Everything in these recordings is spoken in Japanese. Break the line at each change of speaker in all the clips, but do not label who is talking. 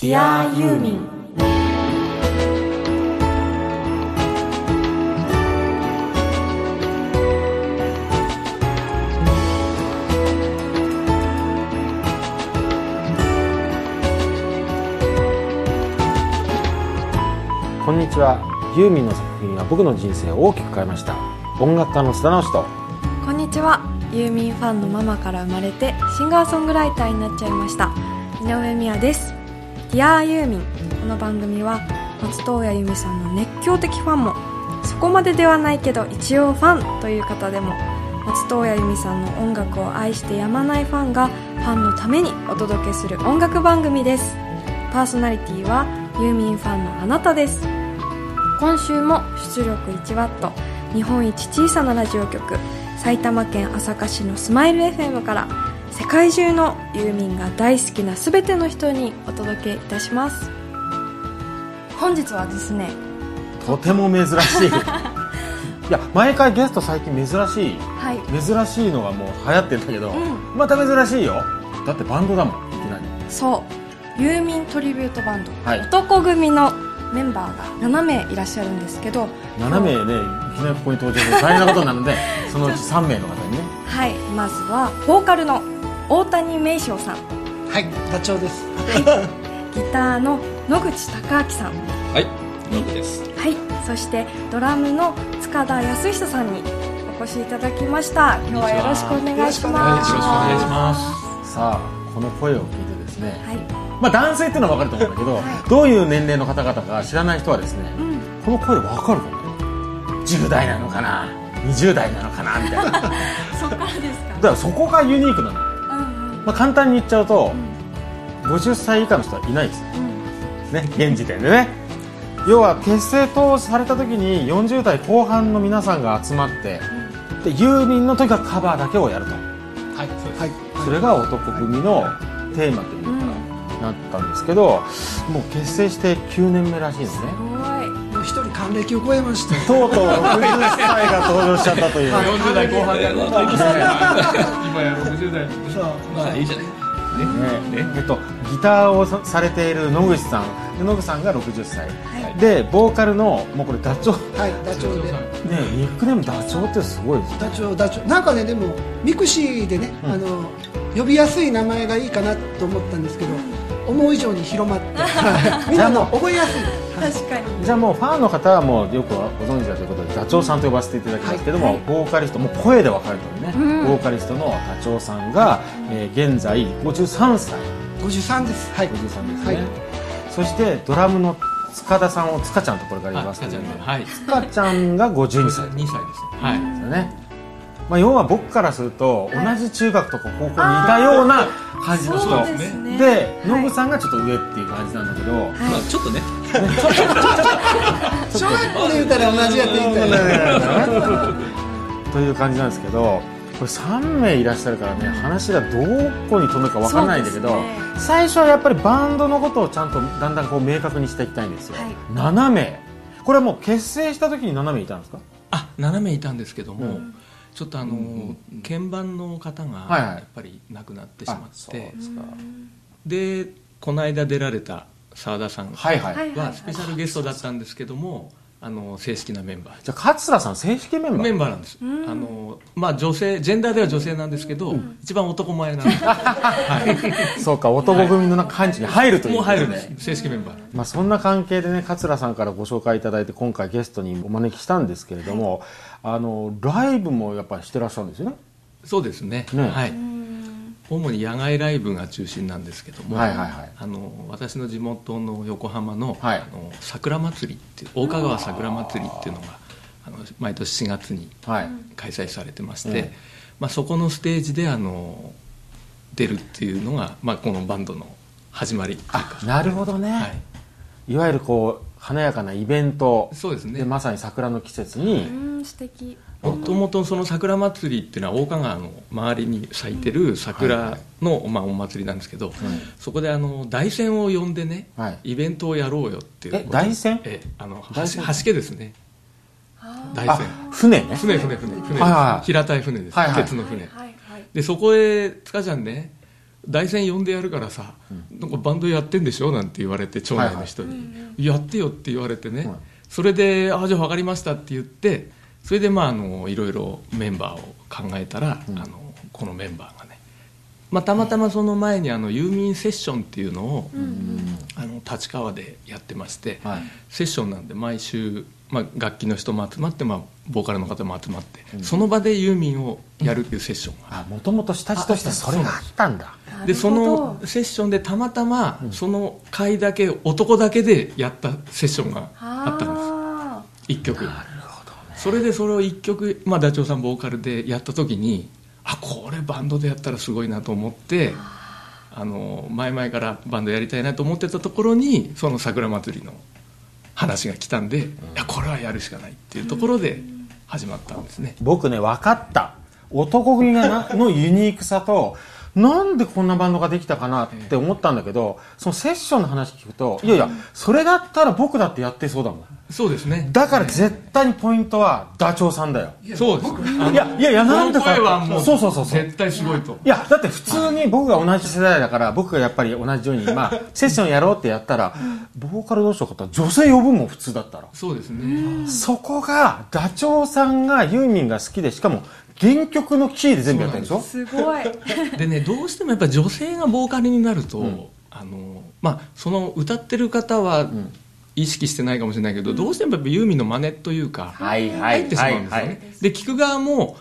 Dear ユーミン
こんにちは。ユーミンの作品が僕の人生を大きく変えました。音楽家の須田直人
こんにちは。ユーミンファンのママから生まれてシンガーソングライターになっちゃいました。井上美也です Dear ユーミン。この番組は松任谷由実さんの熱狂的ファンもそこまでではないけど一応ファンという方でも松任谷由実さんの音楽を愛してやまないファンがファンのためにお届けする音楽番組です。パーソナリティはユーミンファンのあなたです。今週も出力 1W 日本一小さなラジオ局埼玉県朝霞市のスマイル FM から世界中のユーミンが大好きな全ての人にお届けいたします。本日はですね
とても珍しい。いや毎回ゲスト最近珍しい。
はい。
珍しいのがもう流行ってんだけど、
ん。
また珍しいよ。だってバンドだもんいきなり。
そう。ユーミントリビュートバンド、
はい。
男組のメンバーが7名いらっしゃるんですけど
7名ねいきなりここに登場すると大変なことになるので そのうち3名の方にね。
はい。まずはボーカルの大谷芽衣翔さん
はい、ダチョウです。
ギターの野口孝明さん
はい、ノブです。
はい、そしてドラムの塚田康久さんにお越しいただきました。今日はよろしくお願いします。
よろしくお願いします。
さあこの声を聞いてですね、
はい、
まあ男性っていうのは分かると思うんだけど、どういう年齢の方々か知らない人はですね、
うん、
この声分かるかもね10代なのかな20代なのかなみたいなだか
そこからですか。
らそこがユニークなの、まあ、簡単に言っちゃうと、50歳以下の人はいないです。
うん。
ね現時点でね。要は結成とされた時に40代後半の皆さんが集まってでユーミンのとにかくカバーだけをやると。
はい、はい、
それが男組のテーマというか、なったんですけどもう結成して9年目らしいですね
還暦を超えました。
とうとう60歳が登場しちゃったという
40代後半でやるといいですね。今や60代。
そう、
まあいいじゃない。
ねえっと、ギターをさされている野口さんで野口さんが60歳、でボーカルのもうこれダチョウ
はい、ダチョウで。
ねニックネームダチョウってすごいですね
ダチョウ、ダチョウ、なんかね、でも、ミクシーでね、あの、呼びやすい名前がいいかなと思ったんですけど。思う以上に広まって、はいみんなの覚えやすい。はい
確かに。
じゃあもうファンの方はもうよくご存知だということでダチョウさんと呼ばせていただきますけども、
はい
ボーカリストもう声で分かるとね、
うん
ボーカリストのダチョウさんが、えー現在53歳
五十三です。はい。
53ですね、
はい
そしてドラムの塚田さんを塚ちゃんとこれから言いますけど、ね、
はい。
塚ちゃんが52歳
2歳です。はい。
ですよね、まあ、要は僕からすると同じ中学とか高校にいたような感じの人。
そうですね。
で
はい。
ノブさんがちょっと上っていう感じなんだけど、
まあ ちょっとね。
小学校で言うたら同じやって言ったら。
という感じなんですけどこれ3名いらっしゃるからね話がどこに飛ぶか分からないんだけど、
ね。
最初はやっぱりバンドのことをちゃんとだんだんこう明確にしていきたいんですよ、
はい。
7名。これはもう結成した時に7名いたんですか？
あ、7名いたんですけども、
うん
ちょっとあの鍵盤の方が
はいはい。
やっぱり亡くなってしま
あそう
って
で、すか。
でこの間出られた澤田さん
はいはい、
はい
はスペシャルゲストだったんですけども、あの正式なメンバー。
じゃあ桂さん正式メンバー？
メンバーなんです、
うん。
あのまあ女性ジェンダーでは女性なんですけど、一番男前なんで。す、は
そうか男組の感じに入ると
い、
い。う
もう入るんです。正式メンバー。
まあ、そんな関係でね桂さんからご紹介いただいて今回ゲストにお招きしたんですけれども、あのライブもやっぱりしてらっしゃるんですよね。
そうですね。
ね。
はい主に野外ライブが中心なんですけども、
はいはいはい。
あの私の地元の横浜の,、
はい。
あの桜祭りっていう大香川桜祭りっていうのがあの毎年4月に
はい、
開催されてまして、
うん。
まあ、そこのステージであの出るっていうのが、まあ、このバンドの始まりっていうか。
あなるほどね、
はい。
い、わゆるこう華やかなイベント。
そうですね。
でまさに桜の季節に、
うん、素敵。
もともとその桜祭りっていうのは大香川の周りに咲いてる桜の、まあ、お祭りなんですけど、そこであの大山を呼んでね、
はい。
イベントをやろうよっていう
え大山
ええあの橋橋家ですね。大
あ
山
船ね。
船船船船。平たい船です、
はいはい。
鉄の船、
はいはい。
でそこへ塚ちゃんね大戦呼んでやるからさ、なんかバンドやってんでしょ？なんて言われて町内の人に、やってよって言われてね、
はい。
それで「あじゃあ分かりました」って言ってそれでまああのいろいろメンバーを考えたら、あのこのメンバーがね、まあ、たまたまその前にあのユーミンセッションっていうのを、あの立川でやってまして、
はい。
セッションなんで毎週、まあ、楽器の人も集まって、まあ、ボーカルの方も集まって、その場でユーミンをやるっていうセッションが
あもともと下地としてそれがあったんだ。
でそのセッションでたまたまその回だけ男だけでやったセッションがあったんです。
あ
1曲それでそれを1曲、まあ、ダチョウさんボーカルでやった時にあこれバンドでやったらすごいなと思ってあの前々からバンドやりたいなと思ってたところにその桜祭りの話が来たんで、いやこれはやるしかないっていうところで始まったんですね、
僕ね分かった。男組がなのユニークさとなんでこんなバンドができたかなって思ったんだけどそのセッションの話聞くといやいやそれだったら僕だってやってそうだもん。
そうですね。
だから絶対にポイントはダチョウさんだよ。
そうです。
いやいやいやなんで
こ
か
の声はもう
そうそうそうそう。
絶対すごいと。
いやだって普通に僕が同じ世代だから僕がやっぱり同じようにまあセッションやろうってやったらボーカルどうしようかって女性呼ぶもん普通だったら。
そうですね。
そこがダチョウさんがユーミンが好きでしかも原曲のキーで全部やってるでしょ？
す。ごい。
でねどうしてもやっぱ女性がボーカルになると、あのまあ、その歌ってる方は意識してないかもしれないけど、どうしてもやっぱユーミンの真似というか
はい。は
入ってしまうんですよね、で聞く側も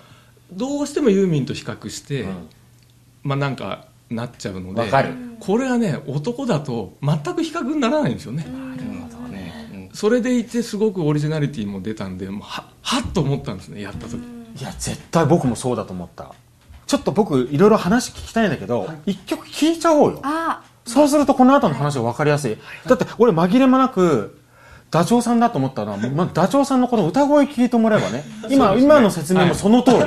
どうしてもユーミンと比較して、まあなんかなっちゃうので
わかる。
これはね男だと全く比較にならないんですよね、それでいてすごくオリジナリティも出たんでもうははっと思ったんですねやった時、
いや絶対僕もそうだと思った。ちょっと僕いろいろ話聞きたいんだけど一、曲聴いちゃおうよ。
あ
そうするとこの後の話が分かりやすい。だって俺紛れもなくダチョウさんだと思ったのは、まあ、ダチョウさんのこの歌声聞いてもらえばね 今今の説明もその通り、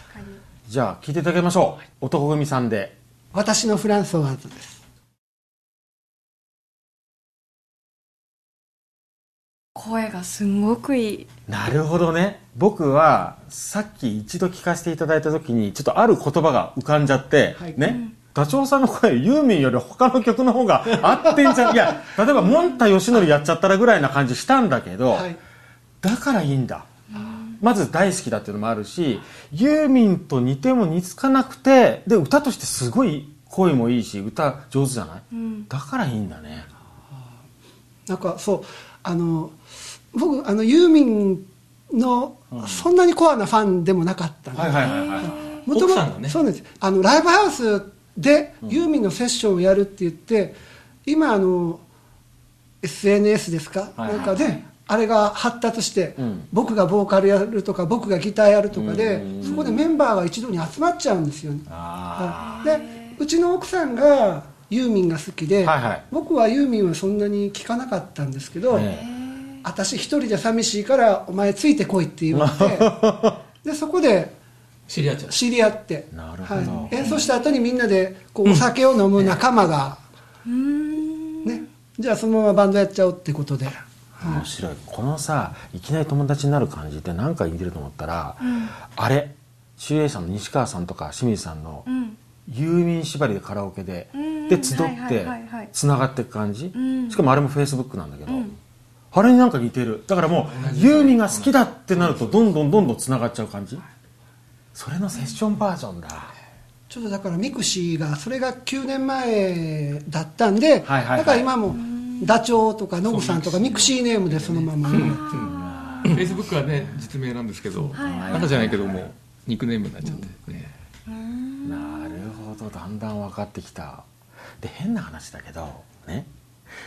じゃあ聞いていただきましょう。男組さんで。
私のフランスワーズです
声がすんごくいい。
なるほどね。僕はさっき一度聞かせていただいた時にちょっとある言葉が浮かんじゃって、
はい。
ね？ダチョウさんの声ユーミンより他の曲の方が合ってんじゃん。いや例えばモンタヨシノリやっちゃったらぐらいな感じしたんだけど、
はい。
だからいいんだ。まず大好きだっていうのもあるしユーミンと似ても似つかなくてで歌としてすごい声もいいし歌上手じゃない、だからいいんだね。
なんかそうあの僕あのユーミンのそんなにコアなファンでもなかったんでもとも
奥さんがね。
そうなんです。あのライブハウスでユーミンのセッションをやるって言って、今あの SNS ですか、
はいはい。
なんかであれが発達して、
ん。
僕がボーカルやるとか僕がギターやるとかで、そこでメンバーが一度に集まっちゃうんですよね。
あ
でうちの奥さんがユーミンが好きで、
はいはい。
僕はユーミンはそんなに聴かなかったんですけど、
え
私一人で寂しいからお前ついてこいって言われて でそこで
知り合っちゃう。
知り合って。
なるほど。
はい、演奏した後にみんなでこうお酒を飲む仲間が、ね、じゃあそのままバンドやっちゃおうってことで、
面白い。このさいきなり友達になる感じって何か似てると思ったら、あれ集英さんの西川さんとか清水さんの
うん。
ユーミン縛りでカラオケで
うん。
で集ってつながっていく感じ？
ん。
しかもあれもフェイスブックなんだけどあれになんか似てる。だからもうユーミンが好きだってなるとどんどんどんどんつながっちゃう感じ？それのセッションバージョンだ。
ちょっとだからミクシーがそれが9年前だったんで、
はいはいはい。
だから今もダチョウとかノブさんとかミクシー。ネームでそのまま、
フェイスブックはね実名なんですけど、中じゃないけどもニックネームになっちゃって、ね。
なるほど。だんだん分かってきた。で変な話だけどね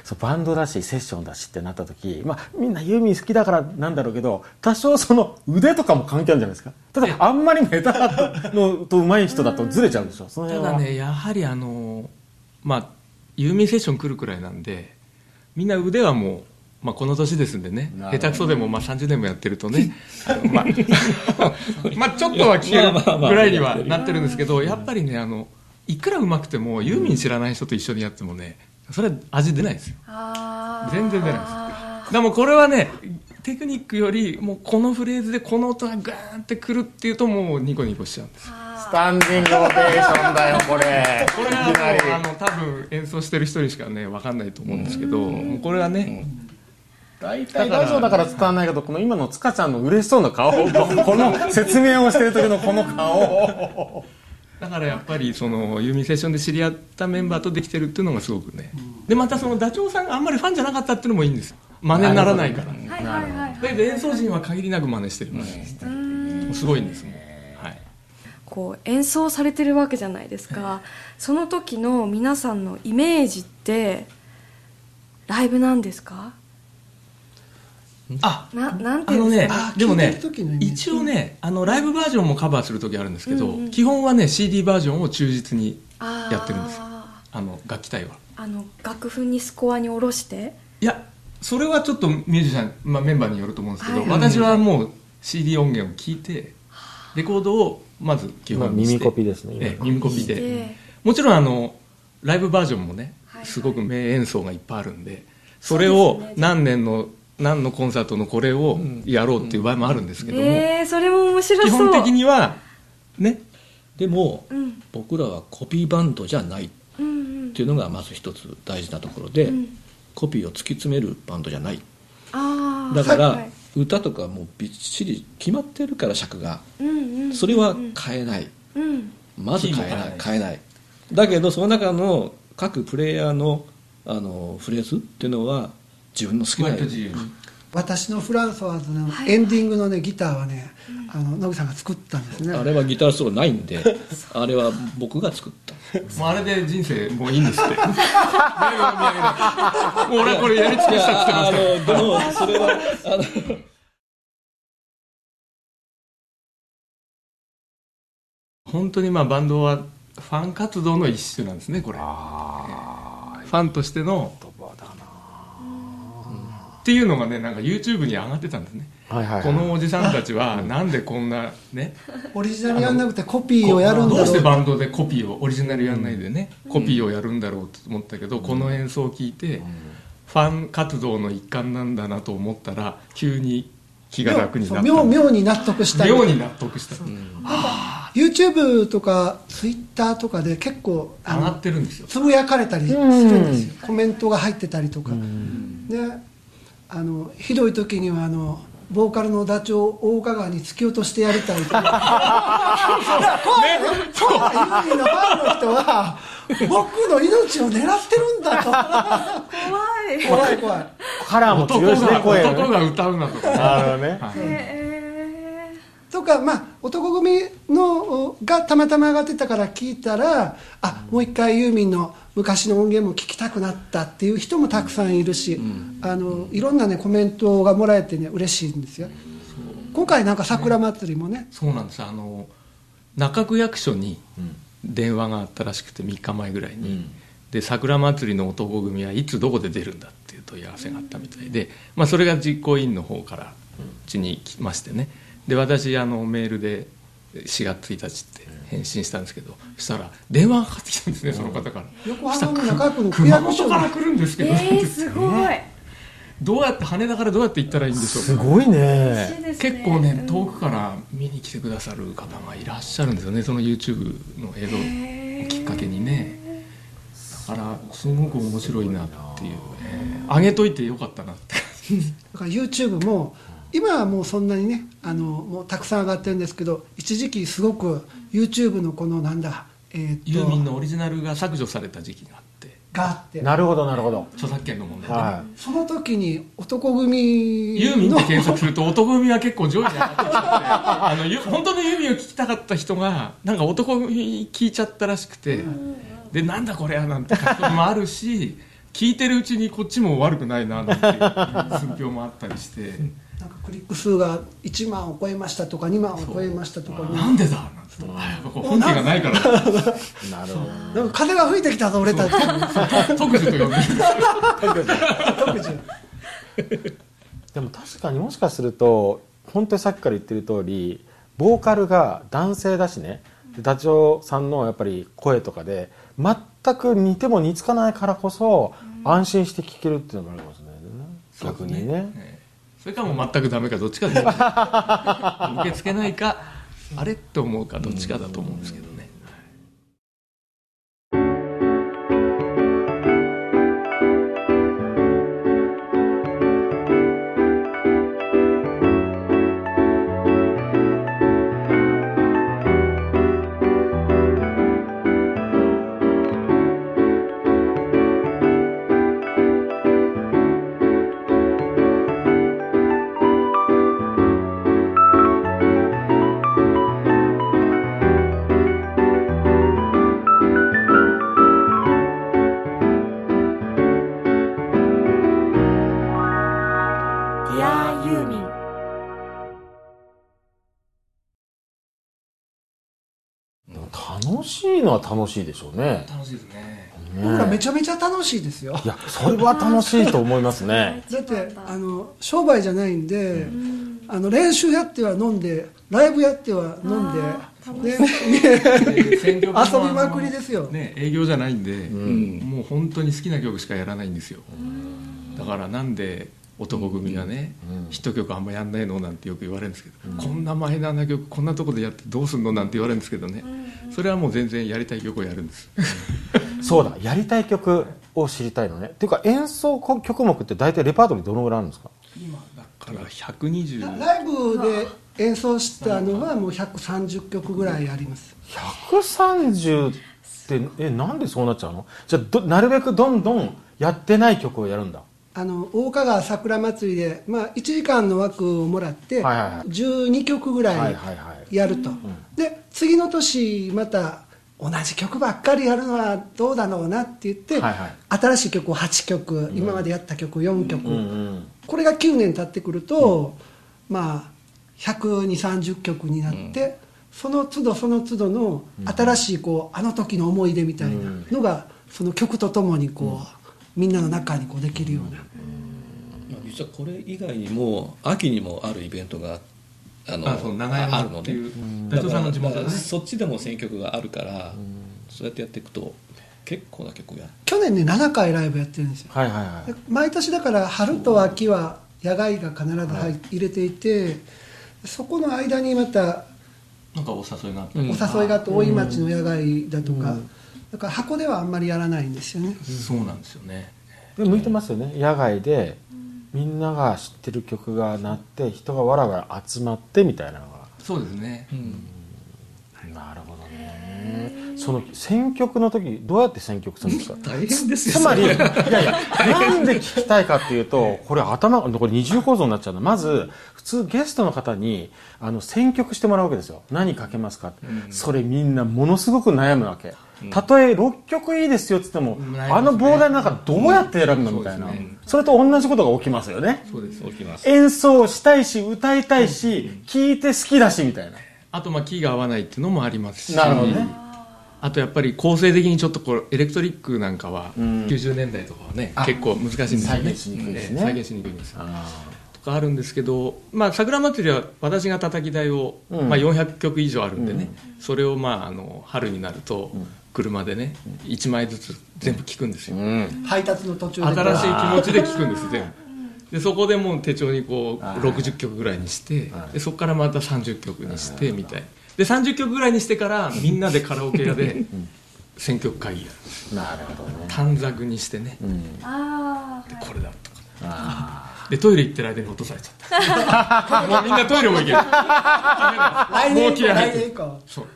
そうバンドだしセッションだしってなった時、まあ、みんなユーミン好きだからなんだろうけど多少その腕とかも関係あるんじゃないですか。例えばあんまり下手だったのと上手い人だとずれちゃうんでしょその
た
辺は。
だねやはりあのまあユーミンセッション来るくらいなんでみんな腕はもう、まあ、この年ですんでね下手くそでもまあ30年もやってるとね まあまあちょっとは聞ける。ぐらいにはなってるんですけどやっぱりねあのいくら上手くてもユーミン知らない人と一緒にやってもねそれは味出ないですよ。全然出ないです。でもこれはねテクニックよりもうこのフレーズでこの音がガーンってくるっていうともうニコニコしちゃうんです。
スタンディングオベーションだよこれ。
これはあの多分演奏してる人にしかね分かんないと思うんですけど、これはね、
大体ラジオだから伝わらないけどこの今の塚ちゃんの嬉しそうな顔この説明をしてる時のこの顔
だからやっぱりそのユーミンセッションで知り合ったメンバーとできてるっていうのがすごくね、でまたそのダチョウさんがあんまりファンじゃなかったっていうのもいいんですよ。真似にならないから、
はいはいはい
だけど演奏陣は限りなく真似してる、もうすごいんですもん、はい、
こう演奏されてるわけじゃないですか。その時の皆さんのイメージってライブなんですか？
あ
ななんていうんですか、
あ
でもね
のイメージ。
一応ねあのライブバージョンもカバーする時あるんですけど、
うんうん
基本はね CD バージョンを忠実にやってるんですよ。あの楽器隊は。
あの楽譜にスコアに下ろして？
いやそれはちょっとミュージシャン、まあ、メンバーによると思うんですけど、
はい。はい
私はもう CD 音源を聞いてレコードをまず基本にして
耳コピですね
ええ耳コピで。
で
もちろんあのライブバージョンもね
はい。はい
すごく名演奏がいっぱいあるんでそれを何年の何のコンサートのこれをやろうっていう場合もあるんですけども、
えー、それも面白そう。
基本的にはね。
でも、
うん。
僕らはコピーバンドじゃないっていうのがまず一つ大事なところで、
うん。
コピーを突き詰めるバンドじゃない。
ああ
だから、
はい
歌とかもうびっしり決まってるから尺が。
うんうんうん。
それは変えない、
うん。
まず変えない。
キーも変えない。
変えない。だけどその中の各プレイヤーのあのフレーズっていうのは自分の好きな
私のフランソワーズの
はい。
エンディングのねギターはね、あの野口さんが作ったんですね。
あれはギターソロないんで あれは僕が作った。
もうあれで人生もういいんですって。もう俺はこれやり尽くしたって言ってます。
あ
から
のでもそれはあの
本当にまあバンドはファン活動の一種なんですねこれ。ファンとしてのっていうのがねなんか YouTube に上がってたんですね。
はいはいはい。
このおじさんたちはなんでこんなね
オリジナルやんなくてコピーをやるんだろう。
どうしてバンドでコピーをオリジナルやんないでね、コピーをやるんだろうと思ったけど、この演奏を聞いて、ファン活動の一環なんだなと思ったら急に気が楽になった。
妙妙に納得した
妙に納得した、
YouTube とか Twitter とかで結構あ
上が
の
ってるんですよ。
つぶやかれたりするんですよ。コメントが入ってたりとか。であのひどい時にはあのボーカルのダチョウを大川に突き落としてやりたいとか。怖い怖いユーミンのファンの人は僕の命を狙ってるんだと
怖い
怖い怖い
カラーも
男
強いしね
が
声
男が歌うなとかね
なるほどね
はい
か、まあ、男組のがたまたま上がってたから聞いたらあもう一回ユーミンの昔の音源も聞きたくなったっていう人もたくさんいるし、あのいろんな、ね、コメントがもらえてね嬉しいんですよ。今回なんか桜祭りもね。
そうなんですあの中区役所に電話があったらしくて3日前ぐらいに、で桜祭りの男組はいつどこで出るんだっていう問い合わせがあったみたいで、まあ、それが実行委員の方からうちに来ましてねで私あのメールで4月1日って返信したんですけどそしたら電話がかかってきたんですねその方から。
横浜の中区の区
熊
役所
から来るんですけど、
えー、すごい。
どうやって羽田からどうやって行ったらいいんでしょうか。
すごいね。
結構ね遠くから見に来てくださる方がいらっしゃるんですよねその YouTube の映像をきっかけにね。だからすごく面白いなっていう、えー。上げといてよかったなって
だから YouTube も今はもうそんなにねあのもうたくさん上がってるんですけど一時期すごく YouTube のこのなんだえー
ユーミンのオリジナルが削除された時期があって。
があって。
なるほどなるほど。
著作権の問題。で、
は
その時に男組
ユーミン
の
で検索すると男組は結構上位に上がってきて。あのゆ本当のユーミンを聞きたかった人がなんか男組聞いちゃったらしくて、でなんだこれやなんて書き込みもあるし聞いてるうちにこっちも悪くないななんていう寸評もあったりして
なんかクリック数が1万を超えましたとか2万を超えましたとか。
なんでだなんてあやっぱこう本家がないから。
いなるほど
なんか風が吹いてきたぞ俺たち。
特需と呼んでる。
特需。
でも確かにもしかすると本当にさっきから言ってる通りボーカルが男性だしね。でダチョウさんのやっぱり声とかで全く似ても似つかないからこそ安心して聴けるっていうのがあるかもしれないね。逆にね。
ええそれかもう全くダメかどっちかで。受け付けないかあれって思うかどっちかだと思うんですけどね、
しいのは楽しいでしょうね。
楽しいですね。
僕らめちゃめちゃ楽しいですよ。
いやそれは楽しいと思いますね。
だ。ってあの商売じゃないんで、あの練習やっては飲んでライブやっては飲んでで
選曲も
遊びまくりですよ。
ね、営業じゃないんで、もう本当に好きな曲しかやらないんですよ。だからなんで男組はね、ヒット曲あんまやんないのなんてよく言われるんですけど、こんなマイナーな曲こんなとこでやってどうすんのなんて言われるんですけどね、それはもう全然やりたい曲をやるんです。
そうだやりたい曲を知りたいのね。っていうか演奏曲目って大体レパートリーどのぐらいあるんですか？
今だから120
ライブで演奏したのはもう130曲ぐらいあります。
130ってえなんでそうなっちゃうの？じゃあどなるべくどんどんやってない曲をやるんだ
あの大香川桜祭りで、まあ、1時間の枠をもらって、
はいはいはい。
12曲ぐらい
はいはいはい。
やると、で次の年また同じ曲ばっかりやるのはどうだろうなって言って、
はいはい。
新しい曲を8曲、今までやった曲4曲、
うんうん
これが9年経ってくると、まあ12030曲になって、その都度その都度の新しいこうあの時の思い出みたいなのが、その曲とともにこう、みんなの中にこうできるような、
まあ実はこれ以外にも秋にもあるイベントがあの
あそう長
るので。そっちでも選曲があるからそうやってやっていくと結構な曲をやる。
去年ね7回ライブやってるんですよ。
はいはいはい。
で毎年だから春と秋は野外が必ず入っ入れていてそこの間にまた
なんかお誘いがあって、
お誘いがあって大井町の野外だとか、だから箱ではあんまりやらないんですよね、
そうなんですよね。
で向いてますよね。野外でみんなが知ってる曲が鳴って人がわらわら集まってみたいなのが。
そうですね、
なるほどね。その選曲の時どうやって選曲するんですか？
大変ですよ。
つまり いやいやなんで聞きたいかっていうとこれ頭これ二重構造になっちゃうの。まず普通ゲストの方にあの選曲してもらうわけですよ。何かけますか、それみんなものすごく悩むわけ、たとえ6曲いいですよっつっても、あの膨大な中どうやって選ぶのみたいな、
そ
れと同じことが起きますよね。
そうです。
起きます。
演奏したいし歌いたいし聴いて好きだしみたいな。
あとまあキーが合わないっていうのもありますし。
なるほどね。
あとやっぱり構成的にちょっとこうエレクトリックなんかは
ん。
90年代とかはね
あ
結構難しいんですよね。
再現しにくいですね。
ええ再現しにくいんです
あ
とかあるんですけど、まあ、桜祭りは私が叩き台を、
うん。
まあ、400曲以上あるんでね、それをまああの春になると車でね1枚ずつ全部聴くんですよ、
ーうん。
配達の途中で。
新しい気持ちで聴くんです全部。でそこでもう手帳にこう
あー
60曲ぐらいにしてでそこからまた30曲にしてみたい。で30曲ぐらいにしてからみんなでカラオケ屋で選曲会議やる。
なるほどね。
短冊にしてね。
うん。
あ
でこれだとか。
あ
でトイレ行ってる間に落とされちゃった。も うみんなトイレも行ける。もう気合入ってる
来年以降
そう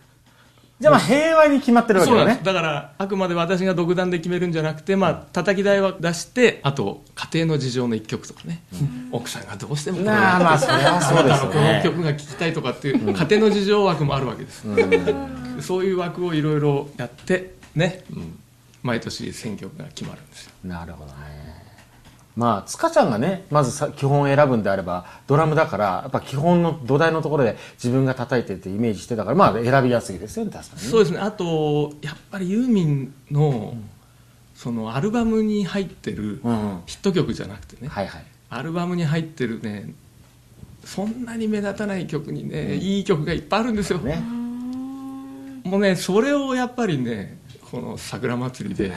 じゃあまあ平和に決まってるわけだね。
だからあくまで私が独断で決めるんじゃなくてまあ叩き台は出してあと家庭の事情の一曲とかね、奥さんがどうしてもこれ
まあそれはそうですよね。
この曲が聴きたいとかっていう家庭の事情枠もあるわけです、そういう枠をいろいろやってね、毎年選曲が決まるんですよ。
なるほどねまあ塚ちゃんがねまずさ基本を選ぶんであればドラムだからやっぱ基本の土台のところで自分が叩いてってイメージしてたからまあ選びやすいですよね確かにね。
そうですね。あとやっぱりユーミンの,、そのアルバムに入ってる
うん
ヒット曲じゃなくてね、
はいはい。
アルバムに入ってるねそんなに目立たない曲にね、いい曲がいっぱいあるんですよ、
ね。
もうねそれをやっぱりねこの桜祭りで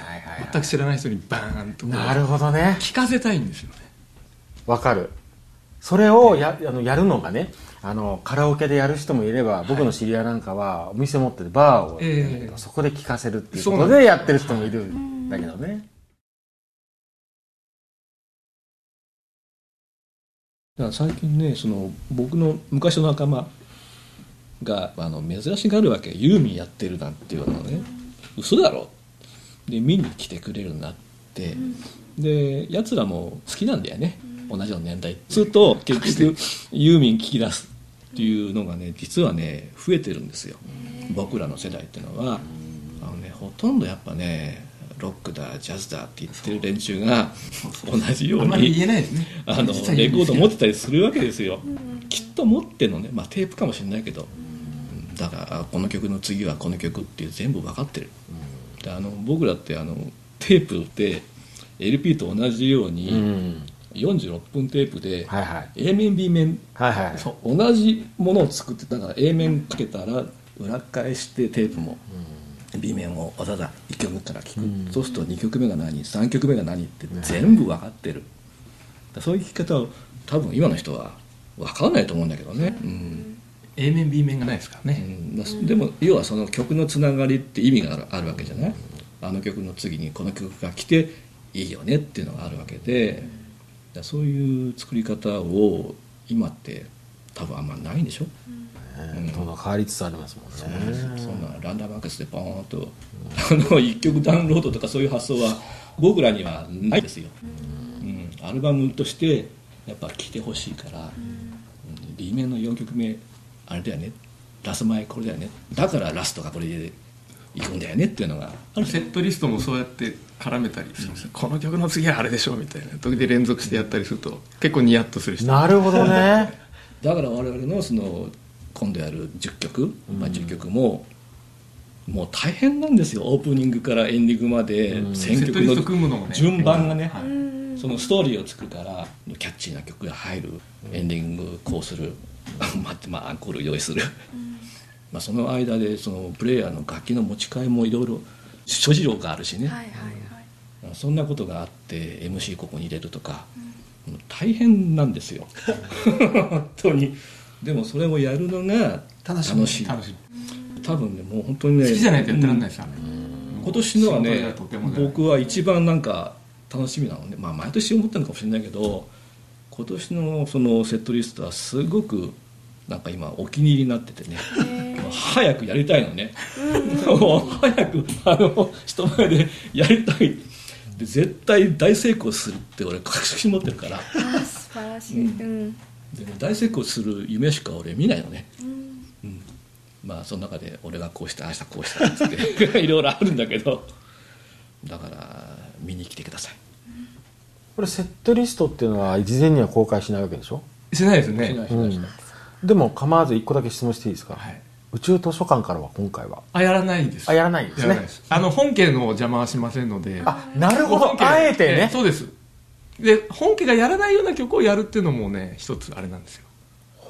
全く知らない人にバーンと
なるほどね。
聞かせたいんですよね。
わかる。それをやあのやるのがねあのカラオケでやる人もいれば僕の知り合いなんかはお店持っててバーを
ええ。
そこで聴かせるっていうことでやってる人もいるんだけどね。
だ最近ねその僕の昔の仲間があの珍しがるわけユーミンやってるなんていうのはね嘘だろ？で見に来てくれるなって、でやつらも好きなんだよね、同じような年代すると結局ユーミン聞き出すっていうのがね実はね増えてるんですよ。僕らの世代っていうのは。あのねほとんどやっぱねロックだジャズだって言ってる連中が同じよう
あんまり
に
言えないですね。
あのレコード持って
て
たりするわけですよ、きっと持ってんのね、まあ、テープかもしれないけど、うんだからあこの曲の次はこの曲っていう全部分かってる、であの僕らってあのテープで LP と同じよう
う
に
ん
46分テープで
はいはい。
A 面 B 面
はいはい。
そう同じものを作ってだから A 面かけたら裏返してテープも B 面をわざわざ1曲から聴く、そうすると2曲目が何3曲目が何って全部分かってる、そういう聴き方を多分今の人は分かんないと思うんだけどね、うん
A 面 B 面がないですからね、
うんだでも要はその曲のつながりって意味があるあるわけじゃない？あの曲の次にこの曲が来ていいよねっていうのがあるわけで。だからそういう作り方を今って多分あんまないんでしょ、
ねどんどん変わりつつありますもんね。
そんなランダムアクセスでポーンと あの1曲ダウンロードとかそういう発想は僕らにはないですよ、うん、アルバムとしてやっぱ聴いてほしいから、うん。B 面の4曲目あれだよね。ラス前これだよね。だからラストがこれでいくんだよねっていうのが。ある
セットリストもそうやって絡めたりす？るん。ですよ、この曲の次はあれでしょみたいな。時で連続してやったりすると結構ニヤッとする人
なるほどね。
だから我々のその今度やる10曲、まあ、10曲ももう大変なんですよ。オープニングからエンディングまで。選曲
の
順番がね、
はい。
そのストーリーを作るからキャッチーな曲が入る。エンディングこうする 待ってまあアンコール用意する、まあ、その間でそのプレイヤーの楽器の持ち替えもいろいろ諸事情があるしね、
はいはいはい。
そんなことがあって MC ここに入れるとか、大変なんですよ。本当に。でもそれをやるのが
楽しみ。
楽しい。
楽しい
多分ねもう本当にね
好きじゃないとやってらんないですよね、
今年のはね僕は一番なんか楽しみなのね。まあ毎年思ってるのかもしれないけど今年のそのセットリストはすごくなんか今お気に入りになっててね。早くやりたいのね。もう早くあの人前でやりたい。で絶対大成功するって俺確信持ってるから。
素晴らしい。うん、
でね大成功する夢しか俺見ないのね、うん。まあその中で俺がこうしたああしたこうしたっつって いろいろあるんだけど。だから見に来てください
これセットリストっていうのは事前には公開しないわけでしょ？
しないですね。
しないしないしない。
でも構わず一個だけ質問していいですか、
はい。
宇宙図書館からは今回は。
あやらないです。
あやらないですね。
やらないです。あの本家の邪魔はしませんので。
あなるほど。あえてね。
そうです。で本家がやらないような曲をやるっていうのもね一つあれなんですよ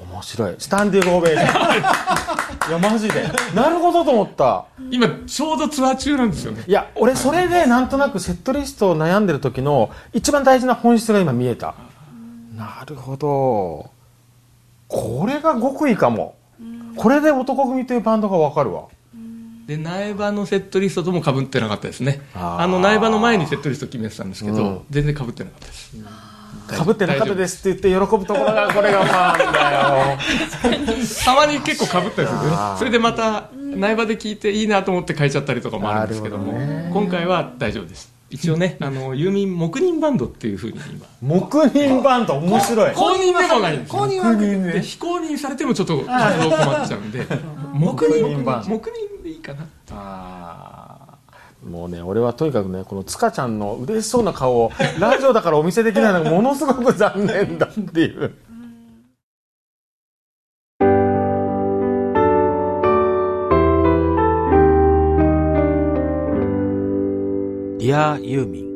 面白い。スタンディングオベーション。いやマジで。なるほどと思った。
今ちょうどツアー中なんですよね。
いや俺それでなんとなくセットリストを悩んでる時の一番大事な本質が今見えた。なるほど。これが極意かも。これで男組というバンドが分かるわ。
で苗場のセットリストともかぶってなかったですね。
あ
の苗場の前にセットリスト決めてたんですけど、
うん。
全然かぶってなかったです
かぶってなかったです。って言って喜ぶところがこれがまあだよ。
たまに結構かぶったりするんですね。それでまた苗場で聞いていいなと思って変えちゃったりとかもあるんですけども今回は大丈夫です。一応ね あのユーミン黙認バンドっていうふうに今。
黙認バンド？面白い。
公認でもないんですよ。
公認は
で非公認されてもちょっと活動困っちゃうんで。黙認
認バンド
黙認でいいかな。
あーもうね俺はとにかくねこの塚ちゃんの嬉しそうな顔をラジオだからお見せできないのがものすごく残念だっていう。ディアユーミン。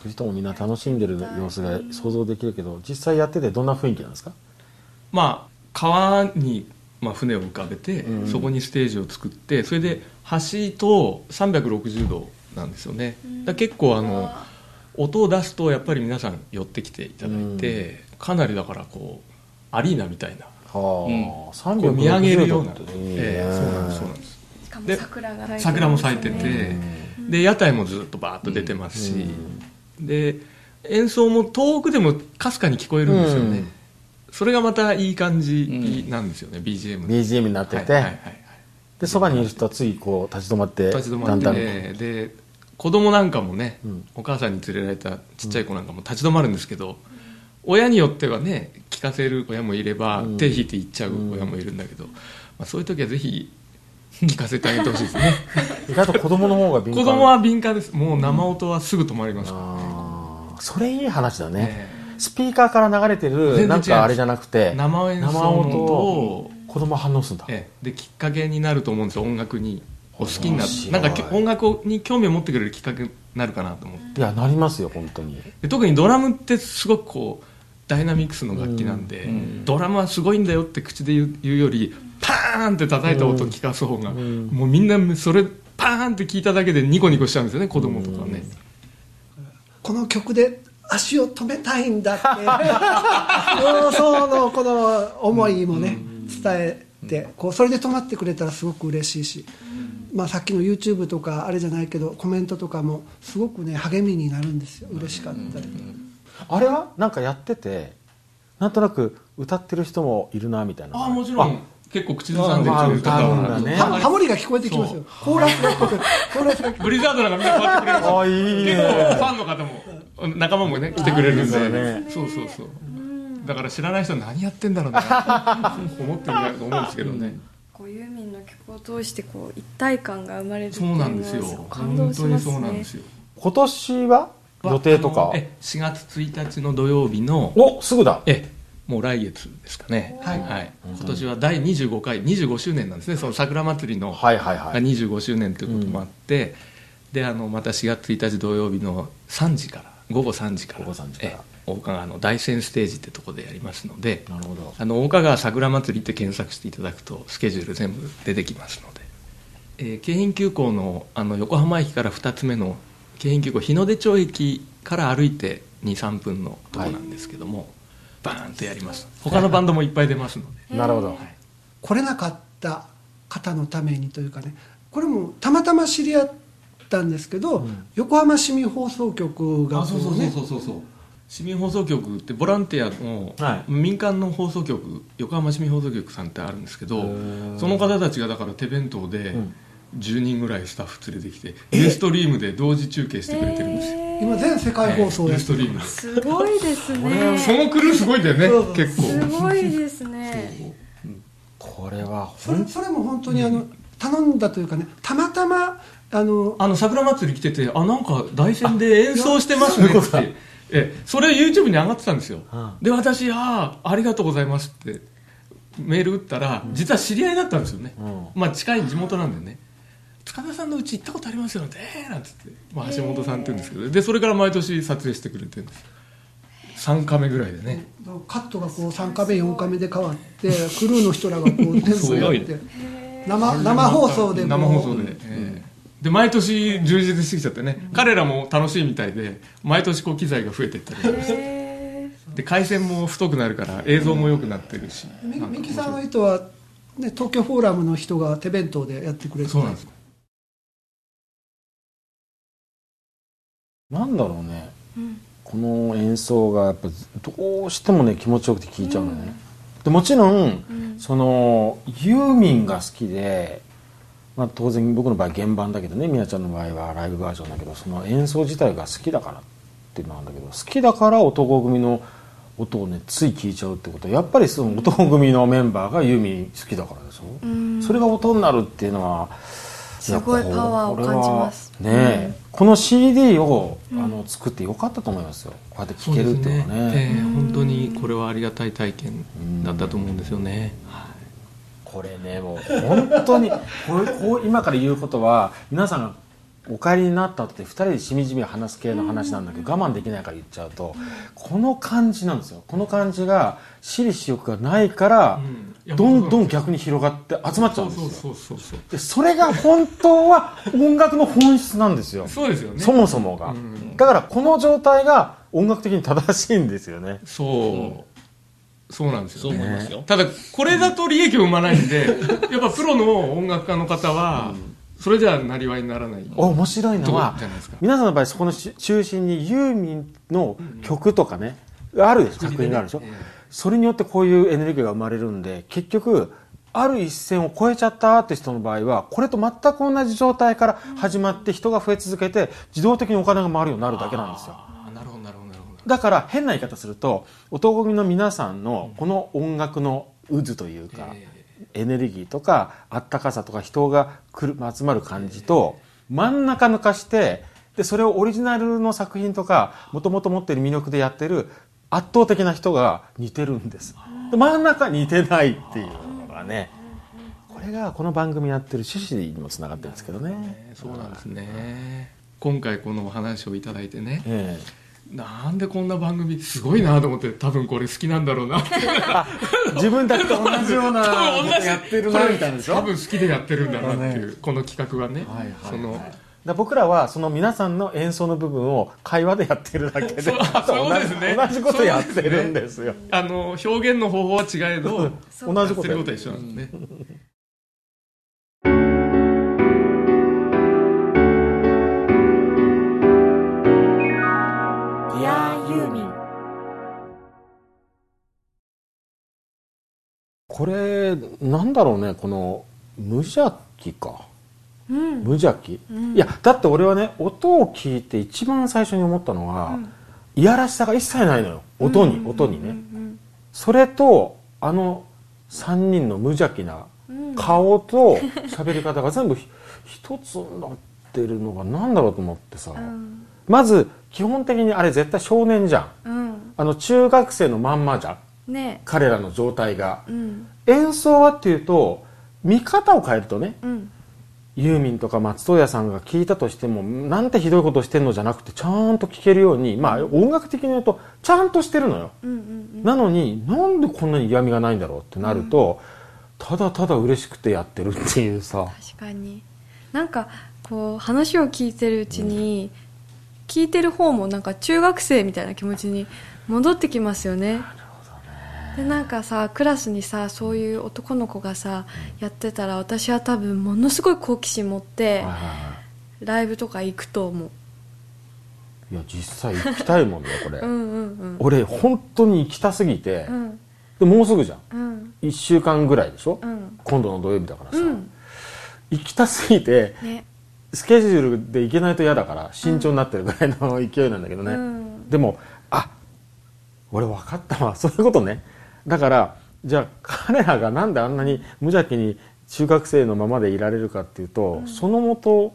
聞く人もみんな楽しんでる様子が想像できるけど実際やっててどんな雰囲気なんですか？
まあ川に、まあ、船を浮かべて、
うん
そこにステージを作ってそれで橋と360度なんですよね、だ結構あの音を出すとやっぱり皆さん寄ってきていただいて、かなりだからこうアリーナみたいな。
はあ、
こう見上げるような、
いいね
え。えそうなんですそうなんです。
しかも
で
桜が咲いてますね。
桜も咲いてて、で屋台もずっとバーッと出てますし、で演奏も遠くでもかすかに聞こえるんですよね、
うん
それがまたいい感じなんですよね、BGM で
BGM になってて、
はいはいはいはい。
でそばにいる人はついこう立ち止まって
立ち止まっ
だんだん
てで子供なんかもね、
うん。
お母さんに連れられたちっちゃい子なんかも立ち止まるんですけど、親によってはね聞かせる親もいれば、
うん。
手引いて行っちゃう親もいるんだけど、まあ、そういう時はぜひ聞かせてあげてほしいですね。
意外と子供の方が敏感。
子供は敏感です。もう生音はすぐ止まりますから、
あー。それいい話だね、
ね
スピーカーから流れてるなんかあれじゃなくて
生演奏の音を
子供は反応するんだ、
ええ。できっかけになると思うんですよ音楽に。お好きにな
面白い。
なんかき音楽に興味を持ってくれるきっかけになるかなと思って。
いやなりますよ本当に。
で特にドラムってすごくこうダイナミックスの楽器なんで、ドラムはすごいんだよって口で言う言うよりパーンって叩いた音を聞かす方が、もうみんなそれパーンって聞いただけでニコニコしちゃうんですよね子供とかはね、
この曲で足を止めたいんだって。もうそのこの思いもね伝えてこうそれで止まってくれたらすごく嬉しいし、まあ、さっきの YouTube とかあれじゃないけどコメントとかもすごくね励みになるんですよ。嬉しかったり、
あれはなんかやっててなんとなく歌ってる人もいるなみたいな。
ああもちろん結構口ずさんで
あ
る方
歌うんだね
はハモリが聞こえてきますよ。コーラスが聞こえてコーラスが聞こえて
ブリザードなんかみんなこうやってくれる。
あいい
結構フ
ね
ァンの方も仲間もね来てくれるんで、
ね
そうそうそう。だから知らない人は何やってんだろうな思ってるんだと思うんですけどね、
こうユーミンの曲を通してこう一体感が生まれるってい
そうう
のは
なんですよ。
感動し
本当に
ますね
そうなんですよ。
今年は予定とか？
あのえ4月1日の土曜日の
おすぐだ。
えもう来月ですかね。
はい。
今年は第25回25周年なんですね。その桜祭りの。
はいはいは
が
い
25周年ということもあって、であのまた4月1日土曜日の3時から午後3時から
午後3時から。
え大岡川の大山ステージってとこでやりますので
なるほど。
あの大岡川桜祭りって検索していただくとスケジュール全部出てきますので、えー京浜急行のあの横浜駅から2つ目の京浜急行日の出町駅から歩いて23分のとこなんですけども、バーンとやります。他のバンドもいっぱい出ますので、
なるほど、
来れなかった方のためにというかね。これもたまたま知り合ったんですけど、横浜市民放送局が
あそうそう
こうね
そうそうそう。市民放送局ってボランティアの
はい。
民間の放送局横浜市民放送局さんってあるんですけど
ー。
その方たちがだから手弁当で
ん
10人ぐらいスタッフ連れてきてユーストリームで同時中継してくれてるんですよ。
今全世界放送
ユ
やってる
ーストリーム。です
ごいですね。
そのクルーすごいんだよね結構。
すごいですね。
これは
それそれも本当にあの、頼んだというかねたまたまあの
あの桜祭り来ててあなんか大山で演奏してますねって。えそれ YouTube に上がってたんですよ、
うん。
で私ああありがとうございますってメール打ったら、実は知り合いだったんですよね、
うん。
まあ近い地元なんでね塚田さんのうち行ったことありますよね。えーなんつって、まあ、橋本さんって言うんですけどでそれから毎年撮影してくれてるんです。3カメぐらいでね。
カットがこう3カメ4カメで変わってクルーの人らがこう全部やって。生生放送でも。
生放送で、ええで毎年充実してきちゃってね、彼らも楽しいみたいで毎年こう機材が増えていったりとか。して
へ
で回線も太くなるから映像も良くなってるし、
み
なんか
ミキさんの人は、ね、東京フォーラムの人が手弁当でやってくれて
そうなんです
なんだろうね、この演奏がやっぱどうしてもね気持ちよくて聴いちゃうのね、でもちろん、そのユーミンが好きで、まあ、当然僕の場合原版だけどねみなちゃんの場合はライブバージョンだけどその演奏自体が好きだからっていうのなんだけど好きだから男組の音をねつい聴いちゃうってことはやっぱりその男組のメンバーがユーミン好きだからでしょ、それが音になるっていうのは
すごいパワーを感じます。
ねえ、この CD を、あの作ってよかったと思いますよ。こうやって聴けるっていうのはね。
ええ本当にこれはありがたい体験だったと思うんですよね、
これねもう本当に こうこう今から言うことは皆さんがお帰りになったって2人でしみじみ話す系の話なんだけど我慢できないから言っちゃうとこの感じなんですよ。この感じが私利私欲がないから
や
どんどん逆に広がって集まっちゃうんですよ。
そうそうそうそう
でそれが本当は音楽の本質なんですよ。
そうですよね。
そもそもが、
うん。
だからこの状態が音楽的に正しいんですよね。
そう、そうなんです
そ
よね。
う思いますよ、
ただこれだと利益を生まないんで やっぱプロの音楽家の方はそれじゃなりわいにならない。
面白いのは
じゃないですか。
皆さんの場合そこのし中心にユーミンの曲とかね、あるでしょ？作品があるでしょ、
ええ
それによってこういうエネルギーが生まれるんで結局ある一線を越えちゃったアーティストの場合はこれと全く同じ状態から始まって人が増え続けて自動的にお金が回るようになるだけなんですよ。
あーなるほどなるほどなるほど。
だから変な言い方すると男組の皆さんのこの音楽の渦というか、エネルギーとかあったかさとか人が来る集まる感じと真ん中抜かしてでそれをオリジナルの作品とかもともと持ってる魅力でやってる圧倒的な人が似てるんです。で真ん中似てないっていうのがねこれがこの番組やってる趣旨にもつながってるんですけどね。
ねそうなんですね。今回このお話をいただいてね。
え
なんでこんな番組すごいなと思って多分これ好きなんだろうな。
自分たちと同じような やってるなみたいなでしょ？
多分好きでやってるんだなっていうこの企画はね。
はいはい。
その
だ僕らはその皆さんの演奏の部分を会話でやってるだけで同じ同じことやってるんですよ。
あの表現の方法は違えど
同じことやってる。
ことは一緒なんですね。
ディアユーミン
これなんだろうねこの無邪気か
うん。
無邪気、いやだって俺はね音を聞いて一番最初に思ったのは、いやらしさが一切ないのよ。音に、音にね、それとあの3人の無邪気な顔と喋り方が全部ひ 一つになってるのが何だろうと思ってさ、まず基本的にあれ絶対少年じゃん。
うん。
あの中学生のまんまじゃん。
ね。
彼らの状態が、
うん。
演奏はっていうと見方を変えるとね
うん
ユーミンとか松任谷さんが聞いたとしてもなんてひどいことしてんのじゃなくてちゃんと聞けるようにまあ音楽的に言うとちゃんとしてるのよ、
うんうん
なのになんでこんなに嫌味がないんだろうってなると、ただただ嬉しくてやってるっていうさ。
確かに。なんかこう話を聞いてるうちに、聞いてる方もなんか中学生みたいな気持ちに戻ってきますよねでなんかさクラスにさそういう男の子がさやってたら私は多分ものすごい好奇心持ってライブとか行くと思う。
いいや実際行きたいもんねこれ、
うんうん
俺本当に行きたすぎて、
うん。
でもうすぐじゃん。
うん。
1週間ぐらいでしょ、
うん。
今度の土曜日だからさ、
うん。
行きたすぎて
ね。
スケジュールで行けないと嫌だから慎重になってるぐらいの勢いなんだけどね、
うん。
でもあ俺分かったわ。そういうことねだからじゃあ彼らがなんであんなに無邪気に中学生のままでいられるかっていうと、そのもと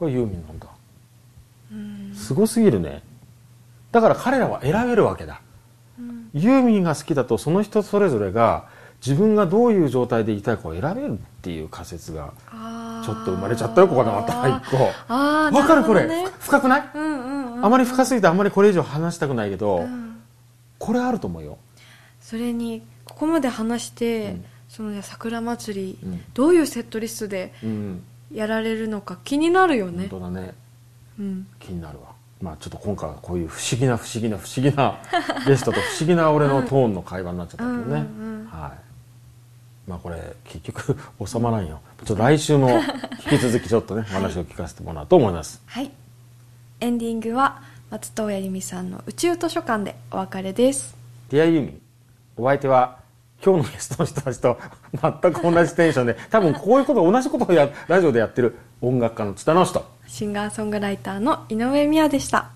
がユーミンなんだ、すごすぎるね。だから彼らは選べるわけだ、ユーミンが好きだとその人それぞれが自分がどういう状態でいたいかを選べるっていう仮説がちょっと生まれちゃったよここでまた一個。わかるこれ、深くない、
うんうんうん
あまり深すぎてあんまりこれ以上話したくないけど、
うん。
これあると思うよ
それにここまで話して、
うん。
その桜祭り、
うん。
どういうセットリストで
うん。
やられるのか気になるよ
本
ね、
当だね。
うん、
気になるわ。まあちょっと今回はこういう不思議な不思議な不思議な ゲストと不思議な俺のトーンの会話になっちゃったけどね、
うんうんうん。
はい。まあこれ結局収まらんよ。ちょっと来週も引き続きちょっとね話を聞かせてもらおうと思います。
はい。エンディングは松任谷由実さんの宇宙図書館でお別れです。
ディアユーミンお相手は今日のゲストの人たちと 全く同じテンションで多分こういうこと同じことをやラジオでやってる音楽家の津田直人
シンガーソングライターの井上美也でした。